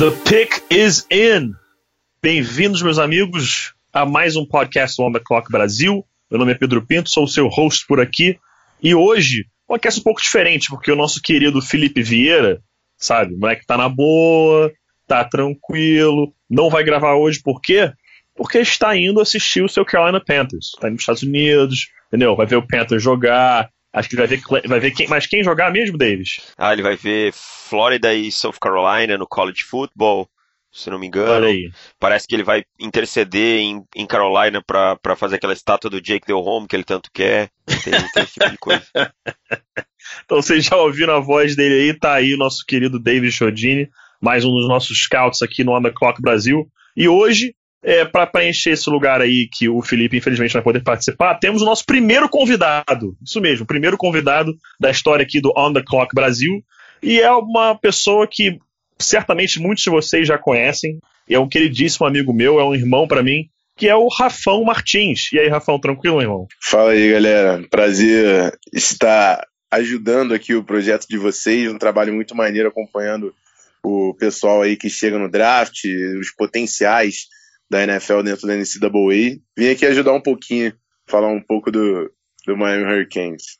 The pick is in. Bem-vindos, meus amigos, a mais um podcast On The Clock Brasil. Meu nome é Pedro Pinto, sou o seu host por aqui. E hoje, um podcast um pouco diferente, porque o nosso querido Felipe Vieira, sabe, o moleque tá na boa, tá tranquilo, não vai gravar hoje, por quê? Porque está indo assistir o seu Carolina Panthers. Tá indo nos Estados Unidos, entendeu? Vai ver o Panthers jogar, Acho que vai ver, vai ver quem, mas quem jogar mesmo, Davis? Ah, ele vai ver Flórida e South Carolina no college football, se não me engano. Parece que ele vai interceder em, em Carolina para fazer aquela estátua do Jake Del Home que ele tanto quer. Tem, tem esse tipo de coisa. então vocês já ouviram a voz dele aí, tá aí o nosso querido David Chodini, mais um dos nossos scouts aqui no On The Clock Brasil. E hoje é, para preencher esse lugar aí que o Felipe infelizmente vai poder participar, temos o nosso primeiro convidado. Isso mesmo, primeiro convidado da história aqui do On the Clock Brasil. E é uma pessoa que certamente muitos de vocês já conhecem. É um queridíssimo amigo meu, é um irmão para mim, que é o Rafão Martins. E aí, Rafão, tranquilo, irmão? Fala aí, galera. Prazer estar ajudando aqui o projeto de vocês, um trabalho muito maneiro acompanhando o pessoal aí que chega no draft, os potenciais da NFL dentro da NCAA. Vim aqui ajudar um pouquinho, falar um pouco do, do Miami Hurricanes.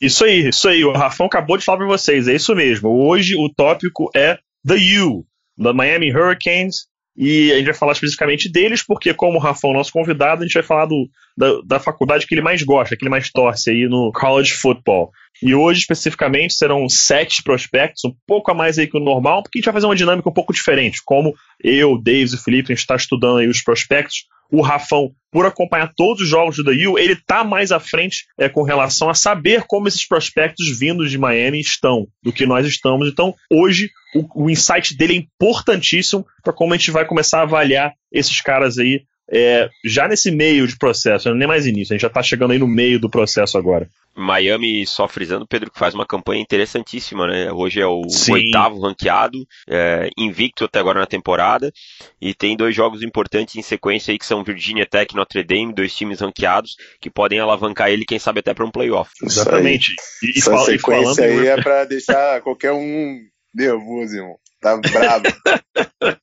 Isso aí, isso aí. O Rafão acabou de falar para vocês, é isso mesmo. Hoje o tópico é The U, da Miami Hurricanes, e a gente vai falar especificamente deles, porque, como o Rafão, nosso convidado, a gente vai falar do, da, da faculdade que ele mais gosta, que ele mais torce aí no college football. E hoje, especificamente, serão sete prospectos, um pouco a mais aí que o normal, porque a gente vai fazer uma dinâmica um pouco diferente. Como eu, Davis e o Felipe, a gente está estudando aí os prospectos, o Rafão, por acompanhar todos os jogos do The U, ele está mais à frente é, com relação a saber como esses prospectos vindos de Miami estão, do que nós estamos. Então, hoje, o, o insight dele é importantíssimo para como a gente vai começar a avaliar esses caras aí é, já nesse meio de processo, nem mais início, a gente já está chegando aí no meio do processo agora. Miami, só frisando, Pedro, que faz uma campanha interessantíssima, né? Hoje é o Sim. oitavo ranqueado, é, invicto até agora na temporada, e tem dois jogos importantes em sequência aí que são Virginia Tech e Notre Dame, dois times ranqueados, que podem alavancar ele, quem sabe até para um playoff. Exatamente. E, Essa fala, sequência aí é para deixar qualquer um nervoso, irmão. Tá bravo.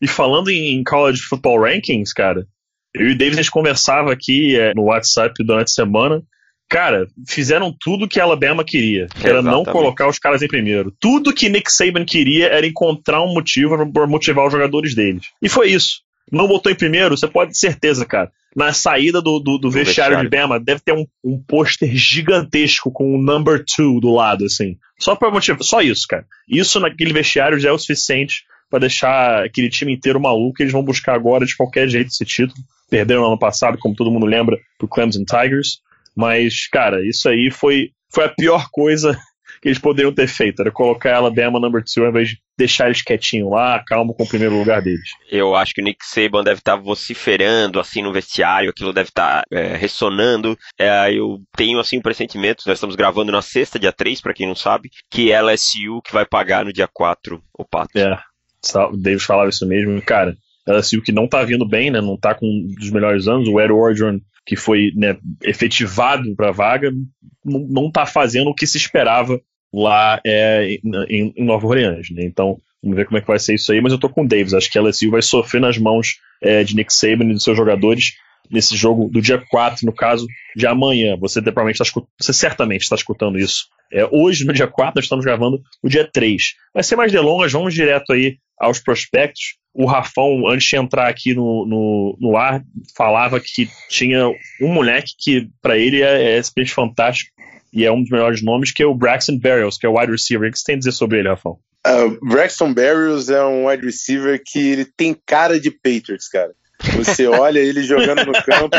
e falando em college football rankings, cara, eu e o Davis a gente conversava aqui é, no WhatsApp durante a semana, Cara, fizeram tudo que a Alabama queria, que era não colocar os caras em primeiro. Tudo que Nick Saban queria era encontrar um motivo para motivar os jogadores deles. E foi isso. Não botou em primeiro, você pode ter certeza, cara. Na saída do, do, do vestiário, de Bama, deve ter um, um pôster gigantesco com o number two do lado, assim. Só para motivar. Só isso, cara. Isso naquele vestiário já é o suficiente para deixar aquele time inteiro maluco. Eles vão buscar agora de qualquer jeito esse título. Perderam no ano passado, como todo mundo lembra, pro Clemson Tigers. Mas, cara, isso aí foi, foi a pior coisa que eles poderiam ter feito. Era colocar ela Alabama number 2 ao invés de deixar eles quietinhos lá, calmo com o primeiro lugar deles. Eu acho que o Nick Saban deve estar tá vociferando assim no vestiário, aquilo deve estar tá, é, ressonando. É, eu tenho assim um pressentimento, nós estamos gravando na sexta, dia 3, para quem não sabe, que é LSU que vai pagar no dia 4 o pato. É, o Davis falava isso mesmo. Cara, LSU que não tá vindo bem, né? Não tá com um dos melhores anos. O Ed Orgeron que foi né, efetivado para a vaga, não está fazendo o que se esperava lá é, em, em, Nova Orleans. Né? Então, vamos ver como é que vai ser isso aí. Mas eu estou com o Davis. Acho que a LSU vai sofrer nas mãos é, de Nick Saban e dos seus jogadores nesse jogo do dia 4, no caso de amanhã. Você provavelmente está você certamente está escutando isso. É, hoje, no dia 4, nós estamos gravando o dia 3. Vai ser mais delongas, vamos direto aí aos prospectos. O Rafão, antes de entrar aqui no, no, no ar, falava que tinha um moleque que, para ele, é, é simplesmente fantástico e é um dos melhores nomes, que é o Braxton Berrios, que é o wide receiver. O que você tem a dizer sobre ele, Rafão? Uh, Braxton Berrios é um wide receiver que ele tem cara de Patriots, cara. Você olha ele jogando no campo,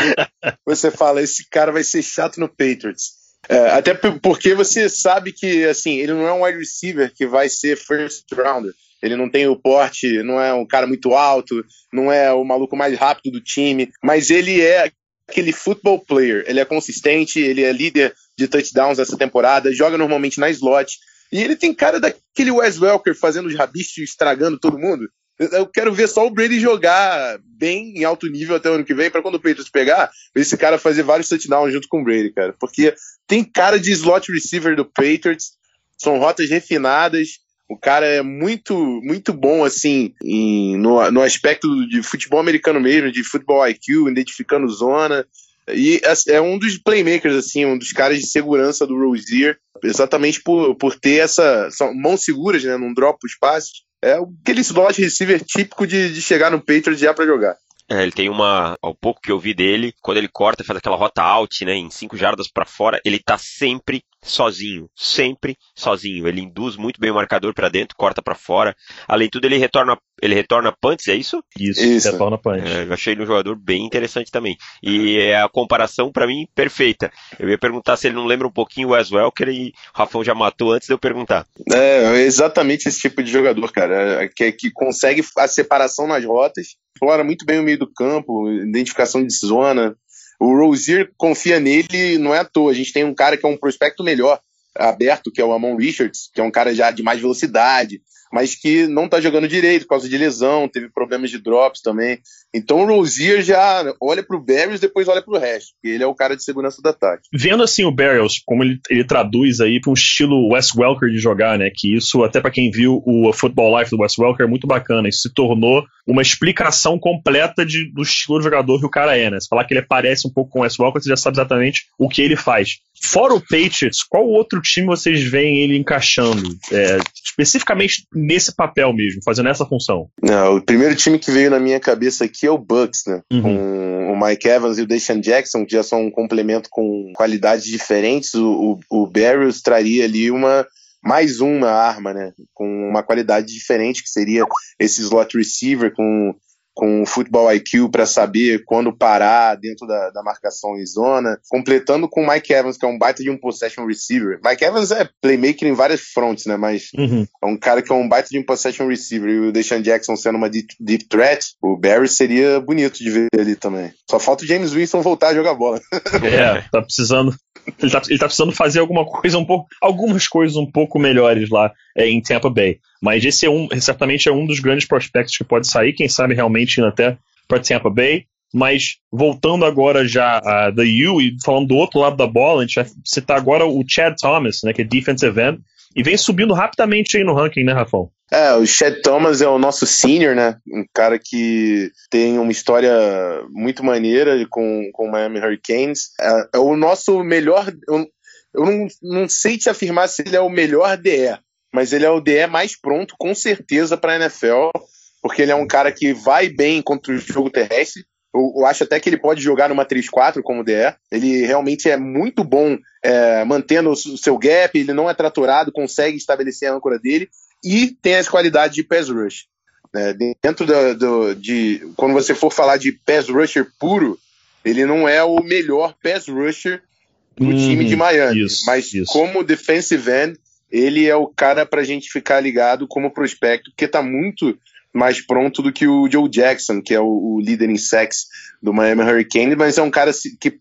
você fala, esse cara vai ser chato no Patriots. É, até porque você sabe que, assim, ele não é um wide receiver que vai ser first rounder. Ele não tem o porte, não é um cara muito alto, não é o maluco mais rápido do time, mas ele é aquele football player. Ele é consistente, ele é líder de touchdowns essa temporada, joga normalmente na slot. E ele tem cara daquele Wes Welker fazendo os rabiscos estragando todo mundo. Eu quero ver só o Brady jogar bem em alto nível até o ano que vem, para quando o Patriots pegar, esse cara fazer vários touchdowns junto com o Brady, cara. Porque tem cara de slot receiver do Patriots, são rotas refinadas, O cara é muito, muito bom, assim, em, no, no aspecto de futebol americano mesmo, de futebol IQ, identificando zona. E é um dos playmakers, assim, um dos caras de segurança do Rozier, exatamente por, por ter essa. mãos seguras, né? Não dropa os passes. É aquele slot receiver típico de, de chegar no Patriots já para jogar. É, ele tem uma, ao pouco que eu vi dele, quando ele corta, faz aquela rota out, né, em 5 jardas para fora, ele tá sempre sozinho, sempre sozinho. Ele induz muito bem o marcador para dentro, corta para fora. Além de tudo, ele retorna, ele retorna punts, é isso? Isso, isso. retorna punts. É, eu achei ele um jogador bem interessante também. E é a comparação para mim perfeita. Eu ia perguntar se ele não lembra um pouquinho o Wes Welker e o Rafão já matou antes de eu perguntar. É, exatamente esse tipo de jogador, cara, é, que, que consegue a separação nas rotas, explora muito bem o meio do campo, identificação de zona, o Rozier confia nele, não é à toa. A gente tem um cara que é um prospecto melhor aberto, que é o Amon Richards, que é um cara já de mais velocidade, mas que não tá jogando direito por causa de lesão, teve problemas de drops também. Então o Rozier já olha pro Barrios depois olha pro resto, porque ele é o cara de segurança do ataque. Vendo assim o Barrios, como ele, ele traduz aí para um estilo Wes Welker de jogar, né? Que isso, até para quem viu o Football Life do Wes Welker, é muito bacana. Isso se tornou uma explicação completa de, do estilo de jogador que o cara é, né? Se falar que ele parece um pouco com o Wes Welker, você já sabe exatamente o que ele faz. Fora o Patriots, qual outro time vocês veem ele encaixando? É, especificamente nesse papel mesmo, fazendo essa função? Não, o primeiro time que veio na minha cabeça aqui é o Bucks, né? Uhum. Com o Mike Evans e o Deshaun Jackson, que já são um complemento com qualidades diferentes. O, o, o Barrios traria ali uma mais uma arma, né? Com uma qualidade diferente, que seria esse slot receiver com com o Football IQ para saber quando parar dentro da, da, marcação em zona, completando com o Mike Evans, que é um baita de um possession receiver. Mike Evans é playmaker em várias fronts, né? Mas uhum. é um cara que é um baita de um possession receiver. E o Deshaun Jackson sendo uma deep, deep threat, o Barry seria bonito de ver ali também. Só falta o James Winston voltar a jogar bola. É, tá precisando. Ele tá, ele tá precisando fazer alguma coisa um pouco, algumas coisas um pouco melhores lá em Tampa Bay. Mas esse é um, certamente é um dos grandes prospectos que pode sair, quem sabe realmente indo até para Tampa Bay. Mas voltando agora já a da U e falando do outro lado da bola, a gente vai citar agora o Chad Thomas, né, que é defensive end, e vem subindo rapidamente aí no ranking, né, Rafão? É, o Chad Thomas é o nosso senior, né? Um cara que tem uma história muito maneira com, com o Miami Hurricanes. É, é o nosso melhor. Eu, eu não, não sei te afirmar se ele é o melhor DE, mas ele é o DE mais pronto, com certeza, para a NFL, porque ele é um cara que vai bem contra o jogo terrestre. Eu, eu, acho até que ele pode jogar numa 3-4 como DE. Ele realmente é muito bom é, mantendo o seu gap, ele não é tratorado, consegue estabelecer a âncora dele e tem as qualidades de pass rush. Né? Dentro do, do, de. Quando você for falar de pass rusher puro, ele não é o melhor pass rusher do hum, time de Miami. Isso, mas isso. como defensive end, ele é o cara para a gente ficar ligado como prospecto, porque está muito mais pronto do que o Joe Jackson, que é o, o, líder em sacks do Miami Hurricane, mas é um cara que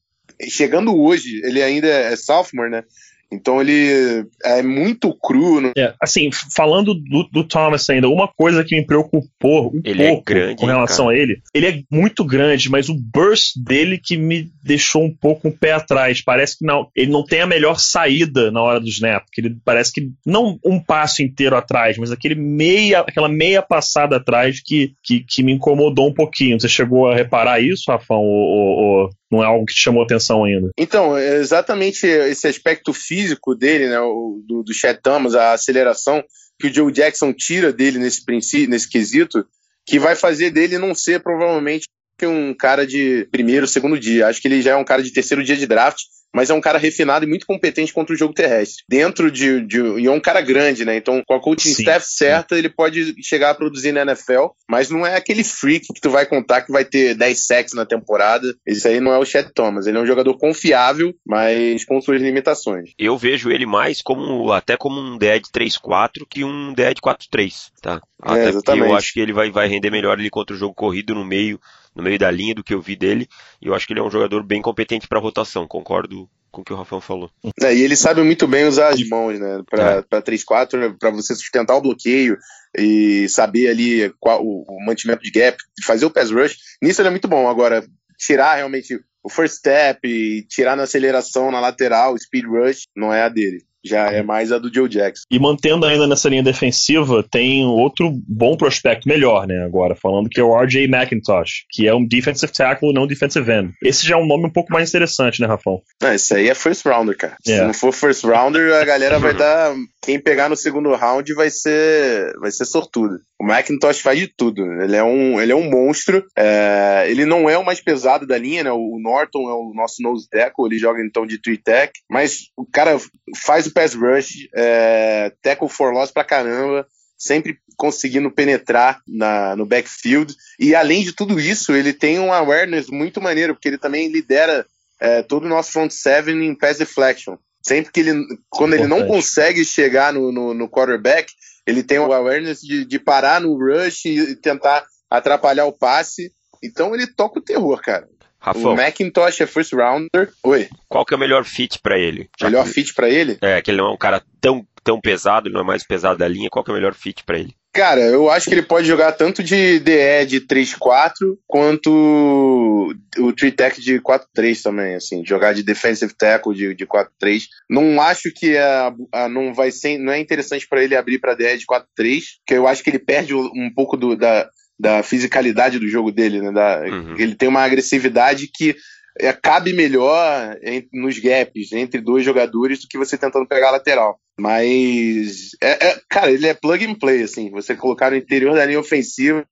chegando hoje, ele ainda é sophomore, né? Então ele é muito cru. Né? É, assim, falando do, do, Thomas ainda, uma coisa que me preocupou um ele é pouco é grande, com relação cara. a ele, ele é muito grande, mas o burst dele que me deixou um pouco o um pé atrás. Parece que não, ele não tem a melhor saída na hora do snap, que ele parece que não um passo inteiro atrás, mas aquele meia, aquela meia passada atrás que, que, que me incomodou um pouquinho. Você chegou a reparar isso, Rafão, ou, ou, ou não é algo que te chamou atenção ainda? Então, é exatamente esse aspecto físico dele, né, do, do Thomas, a aceleração que o Joe Jackson tira dele nesse princípio, nesse quesito, que vai fazer dele não ser provavelmente um cara de primeiro, segundo dia. Acho que ele já é um cara de terceiro dia de draft mas é um cara refinado e muito competente contra o jogo terrestre. Dentro de. de e é um cara grande, né? Então, com a coaching sim, staff certa, sim. ele pode chegar a produzir na NFL, mas não é aquele freak que tu vai contar que vai ter 10 sacks na temporada. Esse aí não é o Chet Thomas. Ele é um jogador confiável, mas com suas limitações. Eu vejo ele mais como até como um DE de 3-4 que um DE de 4-3, tá? Até é, porque eu acho que ele vai, vai render melhor ali contra o jogo corrido no meio no meio da linha do que eu vi dele. E eu acho que ele é um jogador bem competente para rotação. Concordo com o que o Rafael falou. É, e ele sabe muito bem usar as mãos, né? Para é. 3-4, para você sustentar o bloqueio e saber ali qual, o, o, mantimento de gap, fazer o pass rush. Nisso ele é muito bom. Agora, tirar realmente o first step e tirar na aceleração, na lateral, speed rush, não é a dele. Já é mais a do Joe Jackson. E mantendo ainda nessa linha defensiva, tem outro bom prospecto melhor, né? Agora, falando que é o RJ McIntosh, que é um defensive tackle, não defensive end. Esse já é um nome um pouco mais interessante, né, Rafão? Não, esse aí é first rounder, cara. Se é. não for first rounder, a galera vai dar. Quem pegar no segundo round vai ser, vai ser sortudo. O McIntosh faz de tudo. Ele é um, ele é um monstro. É, ele não é o mais pesado da linha, né? O Norton é o nosso nose tackle, ele joga então de three tech, mas o cara faz o pass rush, é, tackle for loss pra caramba, sempre conseguindo penetrar na, no backfield. E além de tudo isso, ele tem um awareness muito maneiro, porque ele também lidera é, todo o nosso front seven em pass deflection. Sempre que ele, quando ele não consegue chegar no, no, no quarterback, ele tem o awareness de, de parar no rush e tentar atrapalhar o passe. Então ele toca o terror, cara. Rafão. O Macintosh é first rounder. Oi. Qual que é o melhor fit para ele? Já melhor que... fit para ele? É, que ele não é um cara tão, tão pesado, ele não é mais pesado da linha. Qual que é o melhor fit para ele? Cara, eu acho que ele pode jogar tanto de DE de 3-4 quanto o 3-tech de 4-3 também, assim, jogar de defensive tackle de, de 4-3. Não acho que a, a, não vai ser, não é interessante para ele abrir para DE de 4-3, porque eu acho que ele perde um pouco do, da, da fisicalidade do jogo dele, né? Da, uhum. Ele tem uma agressividade que é, cabe melhor nos gaps entre dois jogadores do que você tentando pegar a lateral. Mas, é, é, cara, ele é plug and play, assim. Você colocar no interior da linha ofensiva.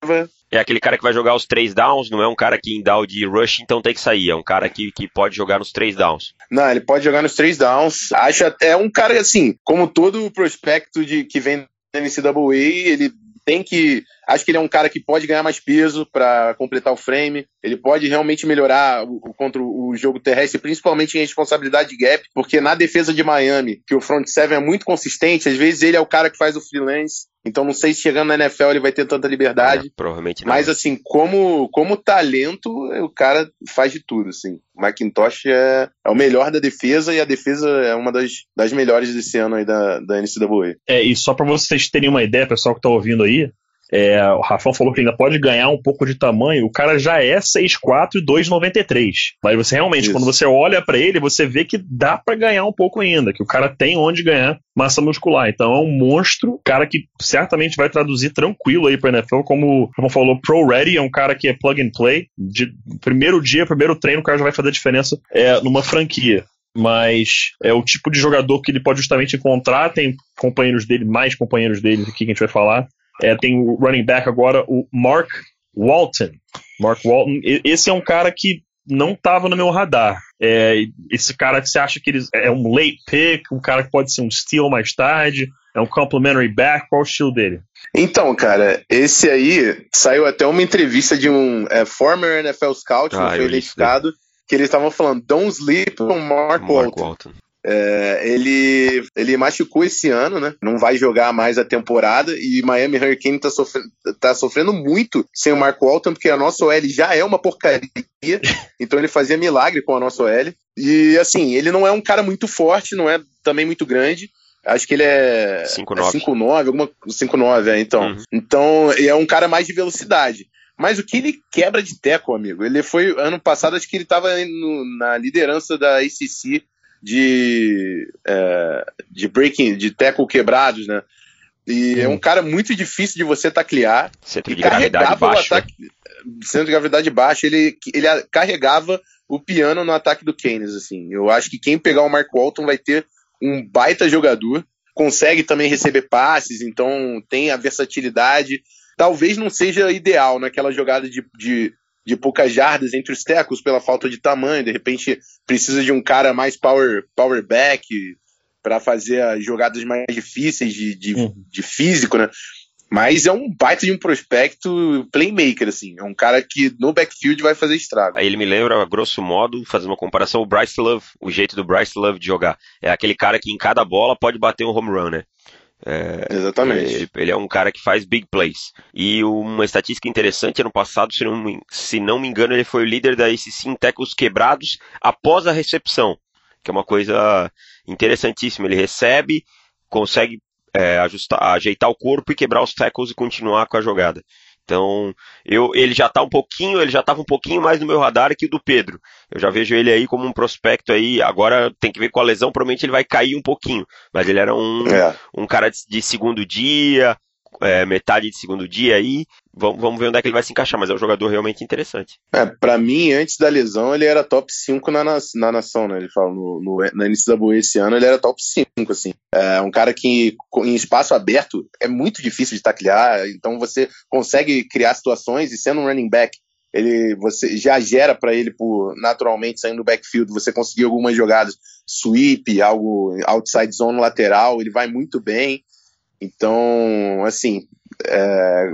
É aquele cara que vai jogar os três downs, não é um cara que em down de rush, então tem que sair. É um cara que, que pode jogar nos três downs. Não, ele pode jogar nos três downs. Acho até um cara, assim, como todo prospecto de que vem da NCAA, ele tem que. Acho que ele é um cara que pode ganhar mais peso para completar o frame. Ele pode realmente melhorar o, contra o jogo terrestre, principalmente em responsabilidade de gap, porque na defesa de Miami, que o front seven é muito consistente, às vezes ele é o cara que faz o freelance. Então não sei se chegando na NFL ele vai ter tanta liberdade. É, provavelmente não. Mas assim, como, como talento, o cara faz de tudo, assim. O McIntosh é, é o melhor da defesa e a defesa é uma das, das melhores desse ano aí da, da NCAA. É, e só para vocês terem uma ideia, pessoal que tá ouvindo aí, é, o Rafão falou que ainda pode ganhar um pouco de tamanho. O cara já é 6'4 e 2,93. Mas você realmente, Isso. quando você olha para ele, você vê que dá para ganhar um pouco ainda, que o cara tem onde ganhar massa muscular. Então é um monstro, cara que certamente vai traduzir tranquilo aí pra NFL, como, como falou, pro ready, é um cara que é plug and play. De primeiro dia, primeiro treino, o cara já vai fazer diferença é, numa franquia mas é o tipo de jogador que ele pode justamente encontrar. Tem companheiros dele, mais companheiros dele aqui que a gente vai falar, é, tem o running back agora, o Mark Walton. Mark Walton, esse é um cara que não estava no meu radar. É, esse cara que você acha que ele é um late pick, um cara que pode ser um steal mais tarde, é um complimentary back, qual o estilo dele? Então, cara, esse aí saiu até uma entrevista de um é, former NFL scout, ah, não foi identificado, que eles estavam falando, don't sleep on Mark, Mark Walton. Walton. É, ele, ele machucou esse ano, né? Não vai jogar mais a temporada e Miami Hurricane tá sofrendo, tá sofrendo muito sem o Marco Walton, porque a nossa OL já é uma porcaria. então ele fazia milagre com a nossa OL. E assim, ele não é um cara muito forte, não é também muito grande. Acho que ele é 5'9, é alguma 5'9, é, então. Uhum. Então, é um cara mais de velocidade. Mas o que ele quebra de teco, amigo? Ele foi ano passado, acho que ele estava na liderança da ACC de, é, de breaking, de tackle quebrados, né? E é um cara muito difícil de você taclear. Centro de gravidade baixo. Ataque, centro de gravidade baixo, ele, ele carregava o piano no ataque do Keynes, assim. Eu acho que quem pegar o Mark Walton vai ter um baita jogador, consegue também receber passes, então tem a versatilidade. Talvez não seja ideal naquela jogada de, de de poucas jardas entre os tecos pela falta de tamanho, de repente precisa de um cara mais power, power back para fazer as jogadas mais difíceis de, de, uhum. de, físico, né? Mas é um baita de um prospecto playmaker, assim. É um cara que no backfield vai fazer estrago. Aí ele me lembra, grosso modo, fazer uma comparação, o Bryce Love, o jeito do Bryce Love de jogar. É aquele cara que em cada bola pode bater um home run, né? É, Exatamente. Ele, ele, é um cara que faz big plays. E uma estatística interessante, ano passado, se não, se não me engano, ele foi o líder da ACC em tackles quebrados após a recepção, que é uma coisa interessantíssima. Ele recebe, consegue é, ajustar, ajeitar o corpo e quebrar os tackles e continuar com a jogada. Então, eu, ele já tá um pouquinho, ele já estava um pouquinho mais no meu radar que o do Pedro. Eu já vejo ele aí como um prospecto aí, agora tem que ver com a lesão, provavelmente ele vai cair um pouquinho, mas ele era um, é. um cara de, de segundo dia, é, metade de segundo dia aí. Vamos, vamos ver onde é que ele vai se encaixar, mas é um jogador realmente interessante. É, para mim, antes da lesão, ele era top 5 na, na nação, né? Ele fala no, no, na NCAA esse ano, ele era top 5, assim. É um cara que em espaço aberto é muito difícil de taclear, então você consegue criar situações e sendo um running back ele você já gera para ele por naturalmente saindo do backfield, você conseguir algumas jogadas sweep, algo outside zone lateral, ele vai muito bem. Então, assim, é,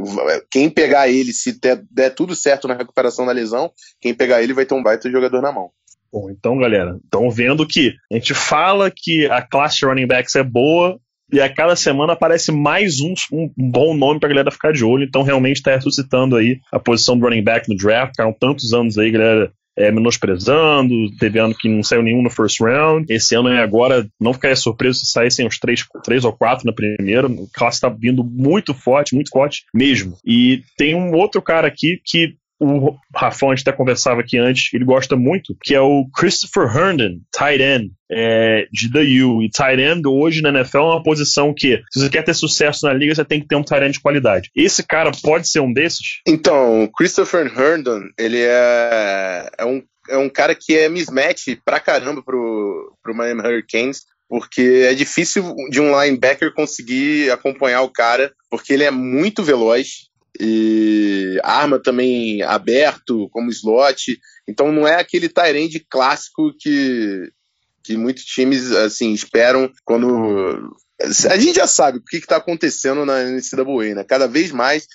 quem pegar ele, se der, der, tudo certo na recuperação da lesão, quem pegar ele vai ter um baita jogador na mão. Bom, então, galera, estão vendo que a gente fala que a classe de running backs é boa, e a cada semana aparece mais um, um bom nome pra galera ficar de olho. Então, realmente está ressuscitando aí a posição do running back no draft. Ficaram tantos anos aí, galera, é, menosprezando, teve ano que não saiu nenhum no first round. Esse ano é agora, não ficaria surpreso se saíssem os três, três ou quatro na primeira. O classe está vindo muito forte, muito forte mesmo. E tem um outro cara aqui que o Rafão, a gente até conversava aqui antes, ele gosta muito, que é o Christopher Herndon, tight end, é, de The U. E tight end hoje na NFL é uma posição que, se você quer ter sucesso na liga, você tem que ter um tight end de qualidade. Esse cara pode ser um desses? Então, Christopher Herndon, ele é, é, um, é um cara que é mismatch pra caramba pro, pro Miami Hurricanes porque é difícil de um linebacker conseguir acompanhar o cara, porque ele é muito veloz, e arma também aberto como slot. Então não é aquele Tyrande clássico que, que muitos times assim esperam quando a gente já sabe o que está acontecendo na NCAA, né? Cada vez mais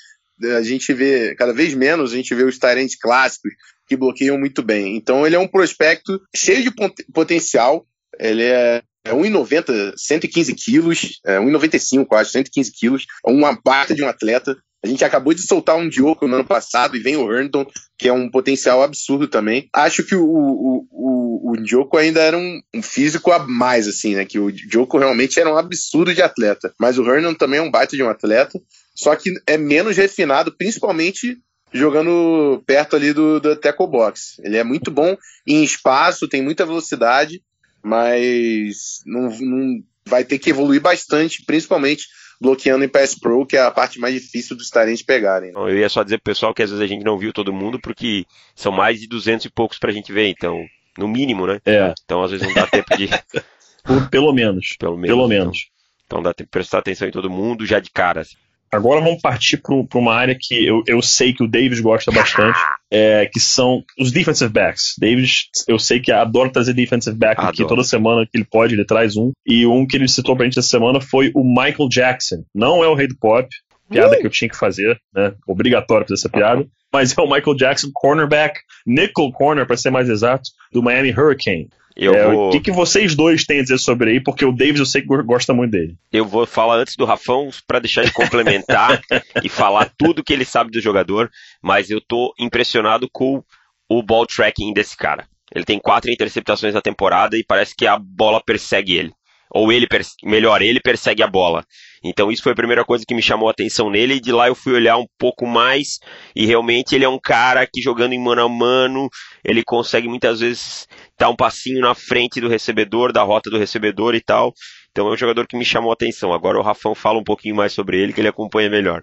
a gente vê, cada vez menos a gente vê os Tyrants clássicos que bloqueiam muito bem. Então ele é um prospecto cheio de potencial. Ele é é 1,90, 115 quilos, é 1,95 quase, 115 quilos, uma parte de um atleta. A gente acabou de soltar um Diogo no ano passado e vem o Herndon, que é um potencial absurdo também. Acho que o, o, o, o Diogo ainda era um, um, físico a mais, assim, né? Que o Diogo realmente era um absurdo de atleta. Mas o Herndon também é um baita de um atleta, só que é menos refinado, principalmente jogando perto ali do, do tackle box. Ele é muito bom em espaço, tem muita velocidade, mas não, não vai ter que evoluir bastante, principalmente bloqueando em PS Pro, que é a parte mais difícil dos talentos pegarem. Né? Eu ia só dizer pro pessoal que às vezes a gente não viu todo mundo, porque são mais de 200 e poucos pra gente ver, então, no mínimo, né? É. Então às vezes não dá tempo de. pelo menos. Pelo menos. Pelo menos. Então, então dá tempo de prestar atenção em todo mundo já de cara. Assim. Agora vamos partir para uma área que eu, eu sei que o Davis gosta bastante, é, que são os defensive backs. Davis, eu sei que adora trazer defensive back adoro. aqui toda semana que ele pode, ele traz um. E um que ele citou pra gente essa semana foi o Michael Jackson. Não é o rei do pop, piada uh! que eu tinha que fazer, né? Obrigatório fazer essa piada. Mas é o Michael Jackson, cornerback, nickel corner, para ser mais exato, do Miami Hurricane. Eu é, vou... O que, que vocês dois têm a dizer sobre aí? Porque o Davis eu sei que gosta muito dele. Eu vou falar antes do Rafão para deixar ele complementar e falar tudo que ele sabe do jogador, mas eu tô impressionado com o ball tracking desse cara. Ele tem quatro interceptações na temporada e parece que a bola persegue ele. Ou ele, melhor, ele persegue a bola. Então isso foi a primeira coisa que me chamou a atenção nele, e de lá eu fui olhar um pouco mais, e realmente ele é um cara que jogando em mano a mano, ele consegue muitas vezes dar um passinho na frente do recebedor, da rota do recebedor e tal. Então é um jogador que me chamou a atenção. Agora o Rafão fala um pouquinho mais sobre ele, que ele acompanha melhor.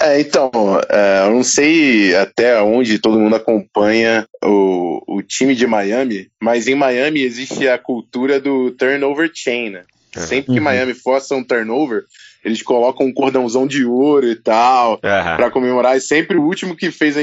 É, então, é, eu não sei até onde todo mundo acompanha o, o time de Miami, mas em Miami existe a cultura do turnover chain, né? Sempre que uhum. Miami força um turnover, eles colocam um cordãozão de ouro e tal, uhum. para comemorar. E sempre o último que fez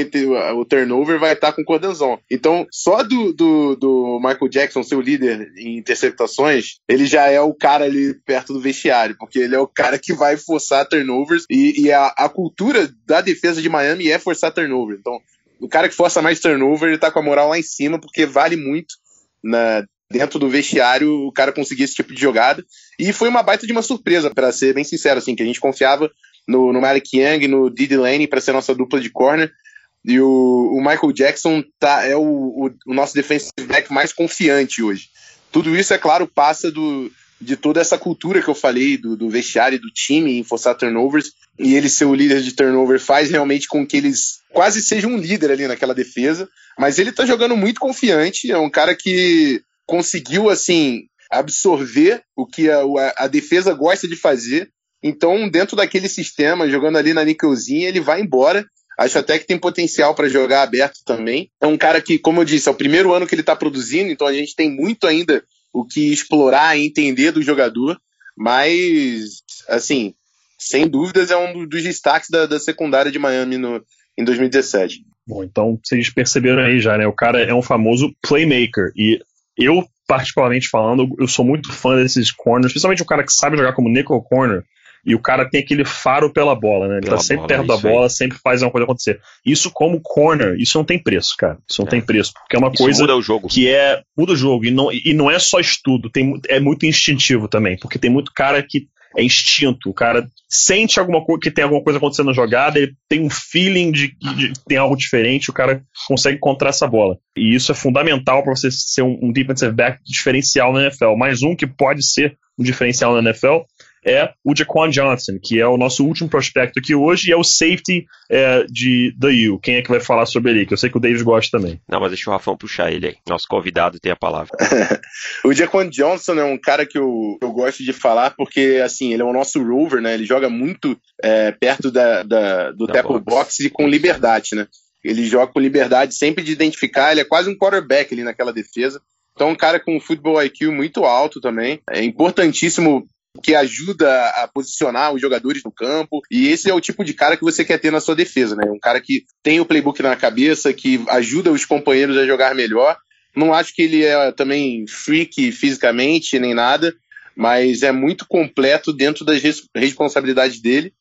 o turnover vai estar com cordãozão. Então, só do, do, do, Michael Jackson ser o líder em interceptações, ele já é o cara ali perto do vestiário, porque ele é o cara que vai forçar turnovers. E, e a, a cultura da defesa de Miami é forçar turnover. Então, o cara que força mais turnover, ele tá com a moral lá em cima, porque vale muito na, dentro do vestiário o cara conseguir esse tipo de jogada. E foi uma baita de uma surpresa, para ser bem sincero, assim, que a gente confiava no, no Malik Young, no Didi Lane para ser nossa dupla de corner. E o, o Michael Jackson tá, é o, o, o, nosso defensive back mais confiante hoje. Tudo isso, é claro, passa do, de toda essa cultura que eu falei do, do vestiário do time em forçar turnovers e ele ser o líder de turnover faz realmente com que eles quase sejam um líder ali naquela defesa, mas ele tá jogando muito confiante, é um cara que conseguiu assim absorver o que a, a, defesa gosta de fazer. Então, dentro daquele sistema, jogando ali na níquelzinha, ele vai embora. Acho até que tem potencial para jogar aberto também. É um cara que, como eu disse, é o primeiro ano que ele está produzindo, então a gente tem muito ainda o que explorar e entender do jogador. Mas, assim, sem dúvidas é um dos destaques da, da secundária de Miami no, em 2017. Bom, então vocês perceberam aí já, né? O cara é um famoso playmaker. E eu, particularmente falando, eu sou muito fã desses corners, especialmente o cara que sabe jogar como nickel corner. E o cara tem aquele faro pela bola, né? Ele pela tá sempre bola, perto da bola, aí. sempre faz uma coisa acontecer. Isso como corner, isso não tem preço, cara. Isso não é. tem preço. Porque é uma isso coisa muda o jogo. que é. Muda o jogo. E não, e não é só estudo, tem, é muito instintivo também. Porque tem muito cara que é instinto. O cara sente alguma coisa que tem alguma coisa acontecendo na jogada, ele tem um feeling de que tem algo diferente, o cara consegue encontrar essa bola. E isso é fundamental para você ser um, um defensive back diferencial na NFL. Mais um que pode ser um diferencial na NFL é o Jaquan Johnson, que é o nosso último prospecto aqui hoje e é o safety é, de da U. Quem é que vai falar sobre ele? Que eu sei que o Davis gosta também. Não, mas deixa o Rafão puxar ele aí. Nosso convidado tem a palavra. o Jaquan Johnson é um cara que eu, eu gosto de falar porque, assim, ele é o nosso rover, né? Ele joga muito é, perto da, da do da tackle box. box e com liberdade, né? Ele joga com liberdade sempre de identificar, ele é quase um quarterback ali naquela defesa. Então, um cara com um futebol IQ muito alto também. É importantíssimo que ajuda a posicionar os jogadores no campo. E esse é o tipo de cara que você quer ter na sua defesa, né? Um cara que tem o playbook na cabeça, que ajuda os companheiros a jogar melhor. Não acho que ele é também freak fisicamente nem nada, mas é muito completo dentro das res responsabilidades dele.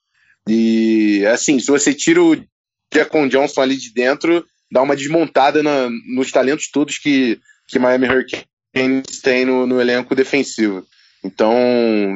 E assim, se você tira o Jacon Johnson ali de dentro, dá uma desmontada na, nos talentos todos que, que Miami Hurricanes tem no, no elenco defensivo. Então,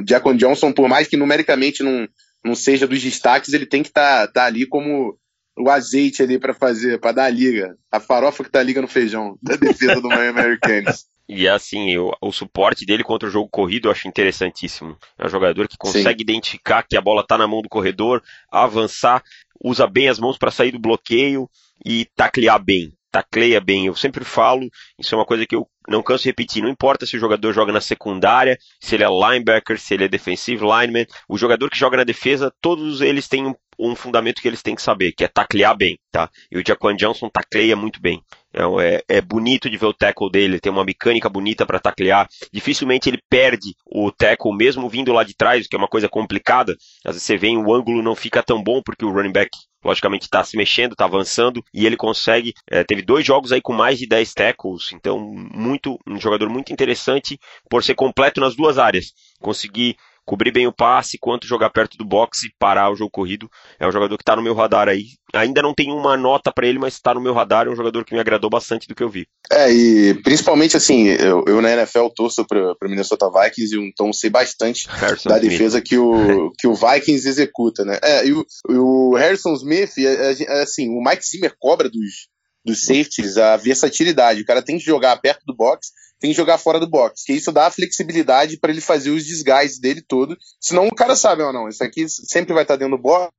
Jackon Johnson, por mais que numericamente não, não seja dos destaques, ele tem que estar tá, tá ali como o azeite ali para fazer, para dar a liga. A farofa que tá liga no feijão da defesa do Miami Hurricanes. E assim, o, o, suporte dele contra o jogo corrido eu acho interessantíssimo. É um jogador que consegue Sim. identificar que a bola está na mão do corredor, avançar, usa bem as mãos para sair do bloqueio e taclear bem tacleia bem. Eu sempre falo, isso é uma coisa que eu não canso de repetir. Não importa se o jogador joga na secundária, se ele é linebacker, se ele é defensive lineman, o jogador que joga na defesa, todos eles têm um, um fundamento que eles têm que saber, que é taclear bem, tá? E o Jaquan Johnson tacleia muito bem. É, é, é, bonito de ver o tackle dele, tem uma mecânica bonita para taclear. Dificilmente ele perde o tackle, mesmo vindo lá de trás, que é uma coisa complicada. Às vezes você vê o ângulo não fica tão bom porque o running back logicamente está se mexendo, está avançando e ele consegue. É, teve dois jogos aí com mais de 10 tackles, então muito um jogador muito interessante por ser completo nas duas áreas. Conseguir cobrir bem o passe, quanto jogar perto do box e parar o jogo corrido. É um jogador que está no meu radar aí. Ainda não tenho uma nota para ele, mas está no meu radar. É um jogador que me agradou bastante do que eu vi. É, e principalmente assim, eu, eu na NFL torço para o Minnesota Vikings, então sei bastante Harrison da defesa que o, que o Vikings executa, né? É, e o, o Harrison Smith, é, é, assim, o Mike Zimmer cobra dos, dos safeties a versatilidade. O cara tem que jogar perto do box tem que jogar fora do box. Que isso dá a flexibilidade para ele fazer os desguises dele todo. Senão o cara sabe, ou não, isso aqui sempre vai estar tá dentro do box,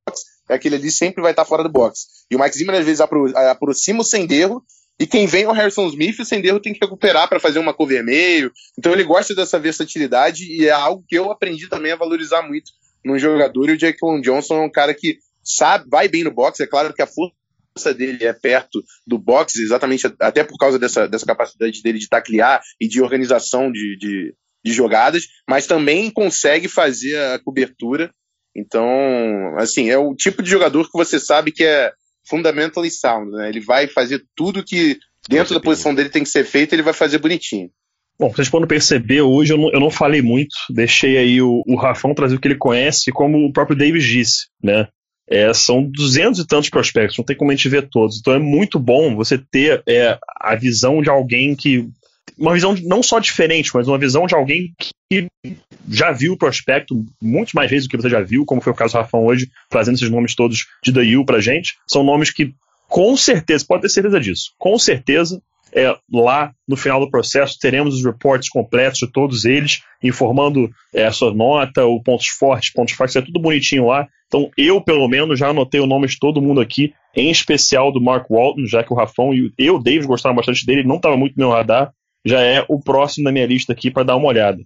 aquele ali sempre vai estar tá fora do box. E o Mike Zimmer às vezes apro aproxima o Senderro, e quem vem é o Harrison Smith, o Senderro tem que recuperar para fazer uma cover meio. Então ele gosta dessa versatilidade e é algo que eu aprendi também a valorizar muito num jogador. E o Jacqueline Johnson é um cara que sabe, vai bem no boxe. É claro que a força dele é perto do boxe, exatamente até por causa dessa, dessa capacidade dele de taclear e de organização de, de, de jogadas, mas também consegue fazer a cobertura. Então, assim, é o tipo de jogador que você sabe que é fundamentally sound, né? Ele vai fazer tudo que dentro da posição dele tem que ser feito, ele vai fazer bonitinho. Bom, vocês podem perceber, hoje eu não, eu não falei muito, deixei aí o, o Rafão trazer o que ele conhece, como o próprio Davis disse, né? É, são duzentos e tantos prospectos, não tem como a gente ver todos. Então é muito bom você ter é, a visão de alguém que. Uma visão não só diferente, mas uma visão de alguém que já viu o prospecto muitas mais vezes do que você já viu, como foi o caso do Rafão hoje, trazendo esses nomes todos de The U pra gente. São nomes que, com certeza, pode ter certeza disso, com certeza é, lá no final do processo teremos os reports completos de todos eles, informando é, a sua nota, o pontos fortes, pontos fracos, é tudo bonitinho lá. Então eu, pelo menos, já anotei o nome de todo mundo aqui, em especial do Mark Walton, já que o Rafão e eu, David, gostaram bastante dele, não estava muito no meu radar, já é o próximo da minha lista aqui para dar uma olhada.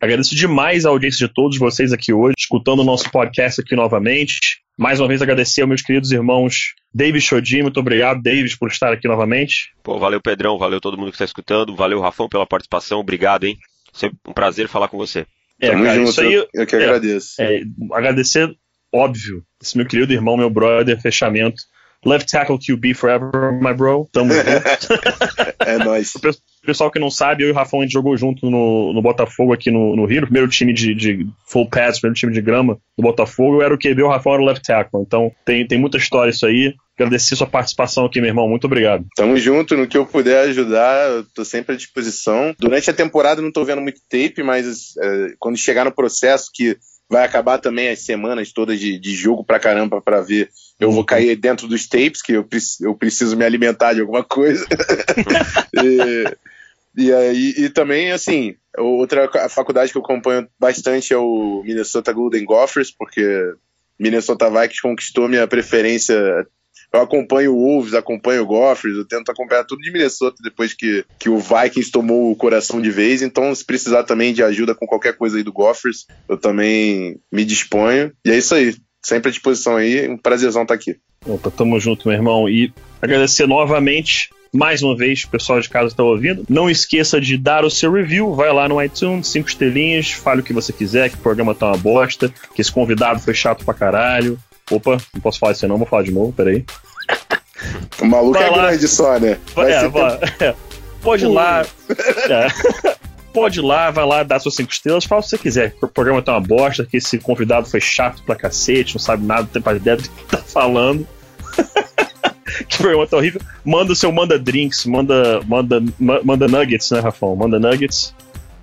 Agradeço demais a audiência de todos vocês aqui hoje, escutando o nosso podcast aqui novamente. Mais uma vez agradecer aos meus queridos irmãos David Chodin, muito obrigado, David, por estar aqui novamente. Pô, valeu Pedrão, valeu todo mundo que está escutando, valeu Rafão pela participação, obrigado, hein? Sempre um prazer falar com você. É, Tamo cara, junto, isso aí, eu que é, agradeço. É, agradecer, óbvio, esse meu querido irmão, meu brother, fechamento. Left tackle QB forever, my bro. Tamo junto. é nóis. pessoal que não sabe, eu e o Rafão a gente jogou junto no, no Botafogo aqui no, no Rio, primeiro time de, de full pads, primeiro time de grama do Botafogo, eu era o QB, o Rafão era o left tackle. Então tem, tem muita história isso aí. Agradecer sua participação aqui, meu irmão. Muito obrigado. Tamo junto. No que eu puder ajudar, eu tô sempre à disposição. Durante a temporada não tô vendo muito tape, mas é, quando chegar no processo que vai acabar também as semanas todas de, de jogo pra caramba para ver. Eu vou cair dentro dos tapes, que eu, eu preciso me alimentar de alguma coisa. e, e aí, e também, assim, outra faculdade que eu acompanho bastante é o Minnesota Golden Gophers, porque Minnesota Vikings conquistou minha preferência. Eu acompanho o Wolves, acompanho o Gophers, eu tento acompanhar tudo de Minnesota depois que, que o Vikings tomou o coração de vez. Então, se precisar também de ajuda com qualquer coisa aí do Gophers, eu também me disponho. E é isso aí. Sempre à disposição aí. Um prazerzão estar aqui. Opa, tamo junto, meu irmão. E agradecer novamente mais uma vez, o pessoal de casa está ouvindo. Não esqueça de dar o seu review, vai lá no iTunes, cinco estrelinhas, fale o que você quiser, que o programa tá uma bosta, que esse convidado foi chato pra caralho. Opa, não posso falar isso não, vou falar de novo, peraí. O maluco vai é lá. grande só, né? Vai é, vai, é. Pode ir lá. É. Pode ir lá, vai lá, dá suas cinco estrelas, fala o que você quiser. O programa tá uma bosta, que esse convidado foi chato pra cacete, não sabe nada, não tem ideia do que tá falando. Que pergunta horrível. Manda o seu manda drinks, manda, manda, manda nuggets, né, Rafão? Manda nuggets.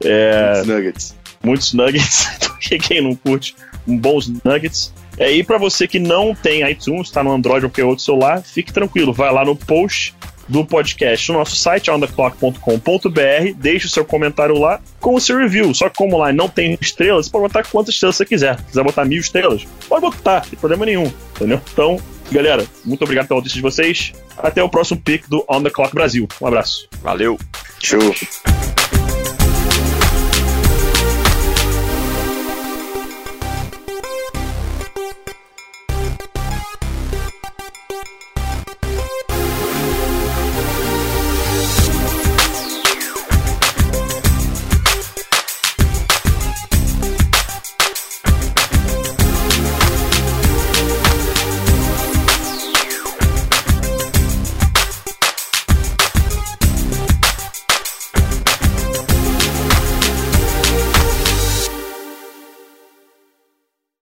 É, muitos nuggets. Muitos nuggets, porque quem não curte bons nuggets. É, e para você que não tem iTunes, está no Android ou qualquer outro celular, fique tranquilo, vai lá no post do podcast no nosso site, ontheclock.com.br, deixe o seu comentário lá com o seu review. Só que como lá não tem estrelas, você pode botar quantas estrelas você quiser. Se quiser botar mil estrelas, pode botar, não tem problema nenhum, entendeu? Então, Galera, muito obrigado pela audiência de vocês. Até o próximo pick do On The Clock Brasil. Um abraço. Valeu. Show.